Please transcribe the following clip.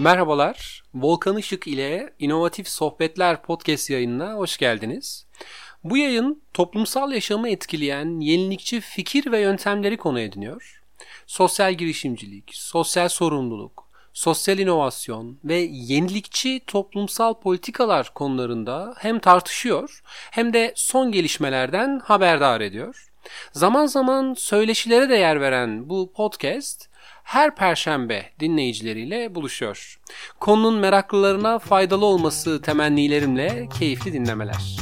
Merhabalar, Volkan Işık ile İnovatif Sohbetler podcast yayınına hoş geldiniz. Bu yayın toplumsal yaşamı etkileyen yenilikçi fikir ve yöntemleri konu ediniyor. Sosyal girişimcilik, sosyal sorumluluk, sosyal inovasyon ve yenilikçi toplumsal politikalar konularında hem tartışıyor hem de son gelişmelerden haberdar ediyor. Zaman zaman söyleşilere de yer veren bu podcast her perşembe dinleyicileriyle buluşuyor. Konunun meraklılarına faydalı olması temennilerimle keyifli dinlemeler.